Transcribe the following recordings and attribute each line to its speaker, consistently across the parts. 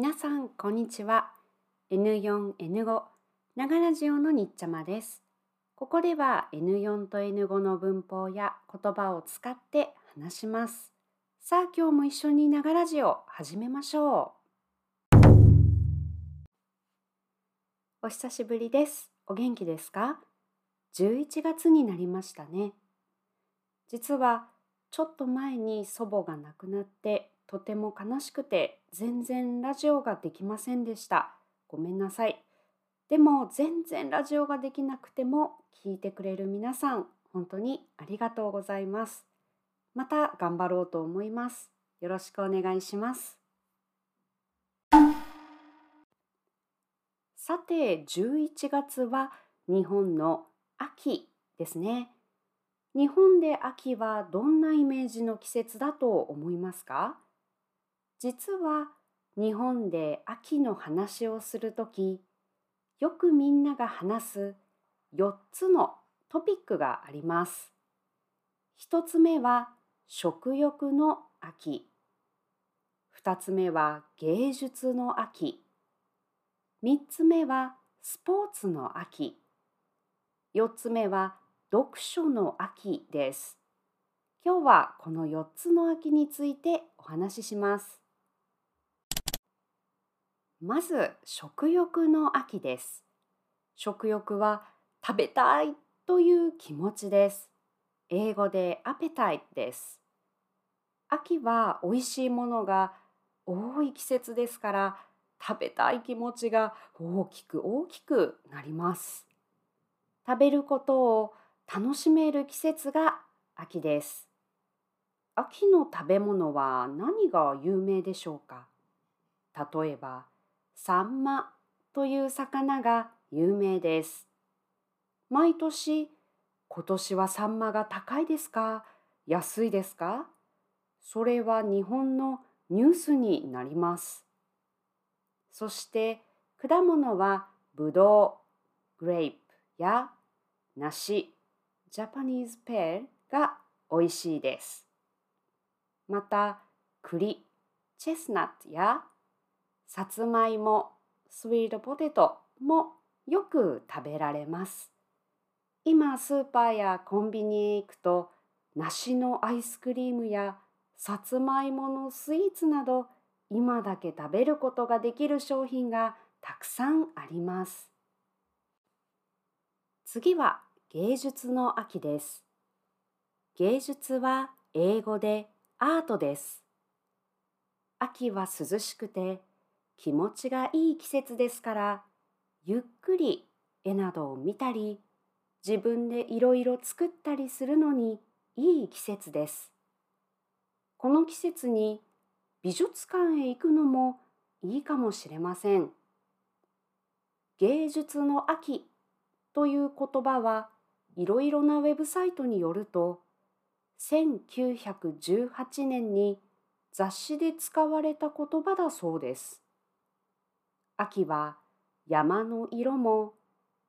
Speaker 1: 皆さんこんにちは。N4N5 長ラジオのにっちゃまです。ここでは N4 と N5 の文法や言葉を使って話します。さあ今日も一緒に長ラジオ始めましょう。お久しぶりです。お元気ですか？11月になりましたね。実はちょっと前に祖母が亡くなってとても悲しくて全然ラジオができませんでした。ごめんなさい。でも全然ラジオができなくても聞いてくれる皆さん本当にありがとうございます。また頑張ろうと思います。よろしくお願いします。さて11月は日本の秋ですね。日本で秋はどんなイメージの季節だと思いますか？実は日本で秋の話をするときよくみんなが話す4つのトピックがあります。1つ目は食欲の秋。2つ目は芸術の秋。3つ目はスポーツの秋。4つ目は読書の秋です。今日はこの4つの秋についてお話しします。まず食欲の秋です。食欲は食べたいという気持ちです。英語でアペタイです。秋は美味しいものが多い季節ですから食べたい気持ちが大きく大きくなります。食べることを楽しめる季節が秋です。秋の食べ物は何が有名でしょうか？例えばサンマという魚が有名です。毎年、今年はサンマが高いですか？安いですか？それは日本のニュースになります。そして果物はブドウ、グレープや梨、ジャパニーズペールが美味しいです。また栗、チェスナットやさつまいも、スイートポテトもよく食べられます。今スーパーやコンビニへ行くと梨のアイスクリームやさつまいものスイーツなど今だけ食べることができる商品がたくさんあります。次は芸術の秋です。芸術は英語でアートです。秋は涼しくて気持ちがいい季節ですからゆっくり絵などを見たり自分でいろいろ作ったりするのにいい季節です。この季節に美術館へ行くのもいいかもしれません。芸術の秋という言葉はいろいろなウェブサイトによると1918年に雑誌で使われた言葉だそうです。秋は山の色も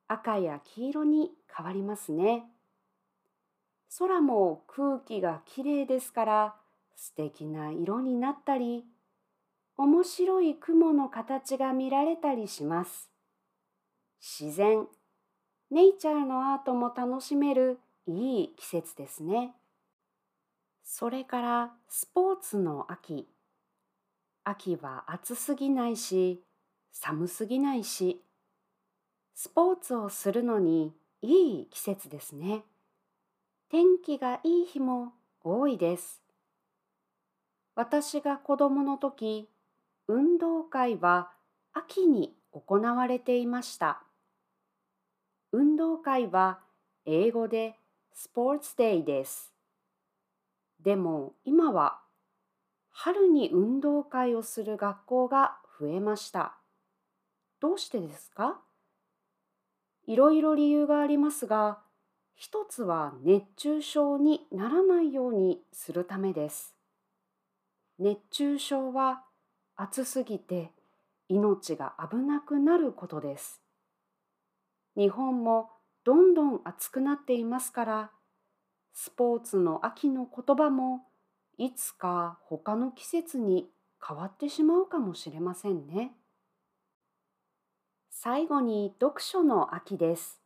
Speaker 1: 赤や黄色に変わりますね。空も空気がきれいですから素敵な色になったり面白い雲の形が見られたりします。自然、ネイチャーのアートも楽しめるいい季節ですね。それからスポーツの秋。秋は暑すぎないし寒すぎないし、スポーツをするのにいい季節ですね。天気がいい日も多いです。私が子供の時、運動会は秋に行われていました。運動会は英語でスポーツデイです。でも今は春に運動会をする学校が増えました。どうしてですか？いろいろ理由がありますが、一つは熱中症にならないようにするためです。熱中症は暑すぎて命が危なくなることです。日本もどんどん暑くなっていますから、スポーツの秋の言葉もいつか他の季節に変わってしまうかもしれませんね。最後に読書の秋です。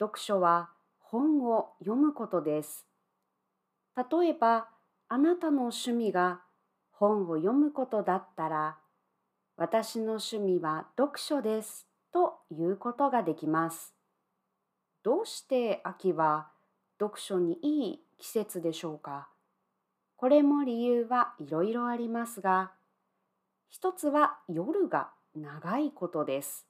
Speaker 1: 読書は本を読むことです。例えば、あなたの趣味が本を読むことだったら、私の趣味は読書ですということができます。どうして秋は読書にいい季節でしょうか？これも理由はいろいろありますが、一つは夜が長いことです。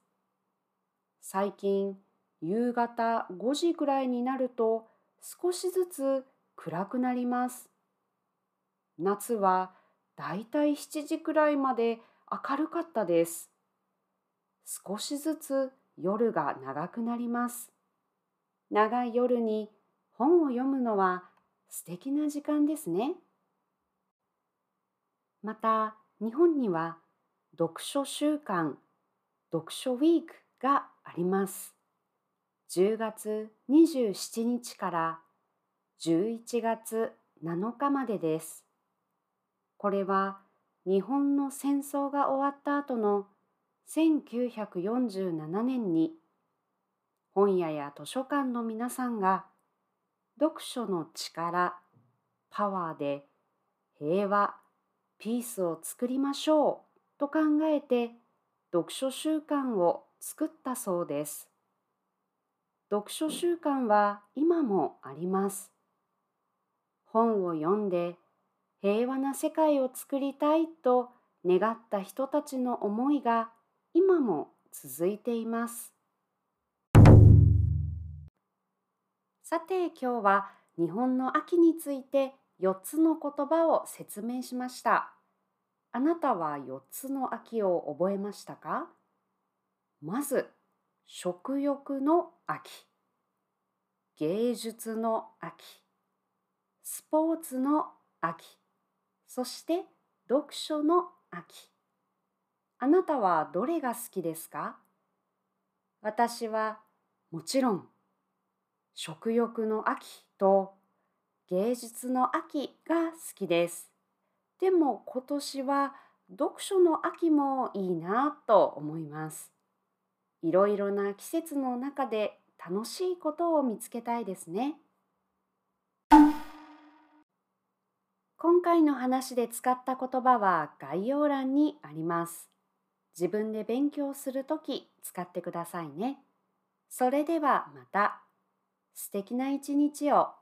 Speaker 1: 最近、夕方5時くらいになると少しずつ暗くなります。夏はだいたい7時くらいまで明るかったです。少しずつ夜が長くなります。長い夜に本を読むのは素敵な時間ですね。また日本には読書週間読書ウィークがあります。10月27日から11月7日までです。これは日本の戦争が終わった後の1947年に本屋や図書館の皆さんが読書の力、パワーで平和、ピースを作りましょうと考えて読書習慣を作ったそうです。読書習慣は今もあります。本を読んで平和な世界を作りたいと願った人たちの思いが今も続いています。さて今日は日本の秋について4つの言葉を説明しました。あなたは4つの秋を覚えましたか？まず、食欲の秋、芸術の秋、スポーツの秋、そして読書の秋。あなたはどれが好きですか？私はもちろん食欲の秋と芸術の秋が好きです。でも今年は読書の秋もいいなと思います。いろいろな季節の中で楽しいことを見つけたいですね。今回の話で使った言葉は概要欄にあります。自分で勉強するとき使ってくださいね。それではまた。素敵な一日を。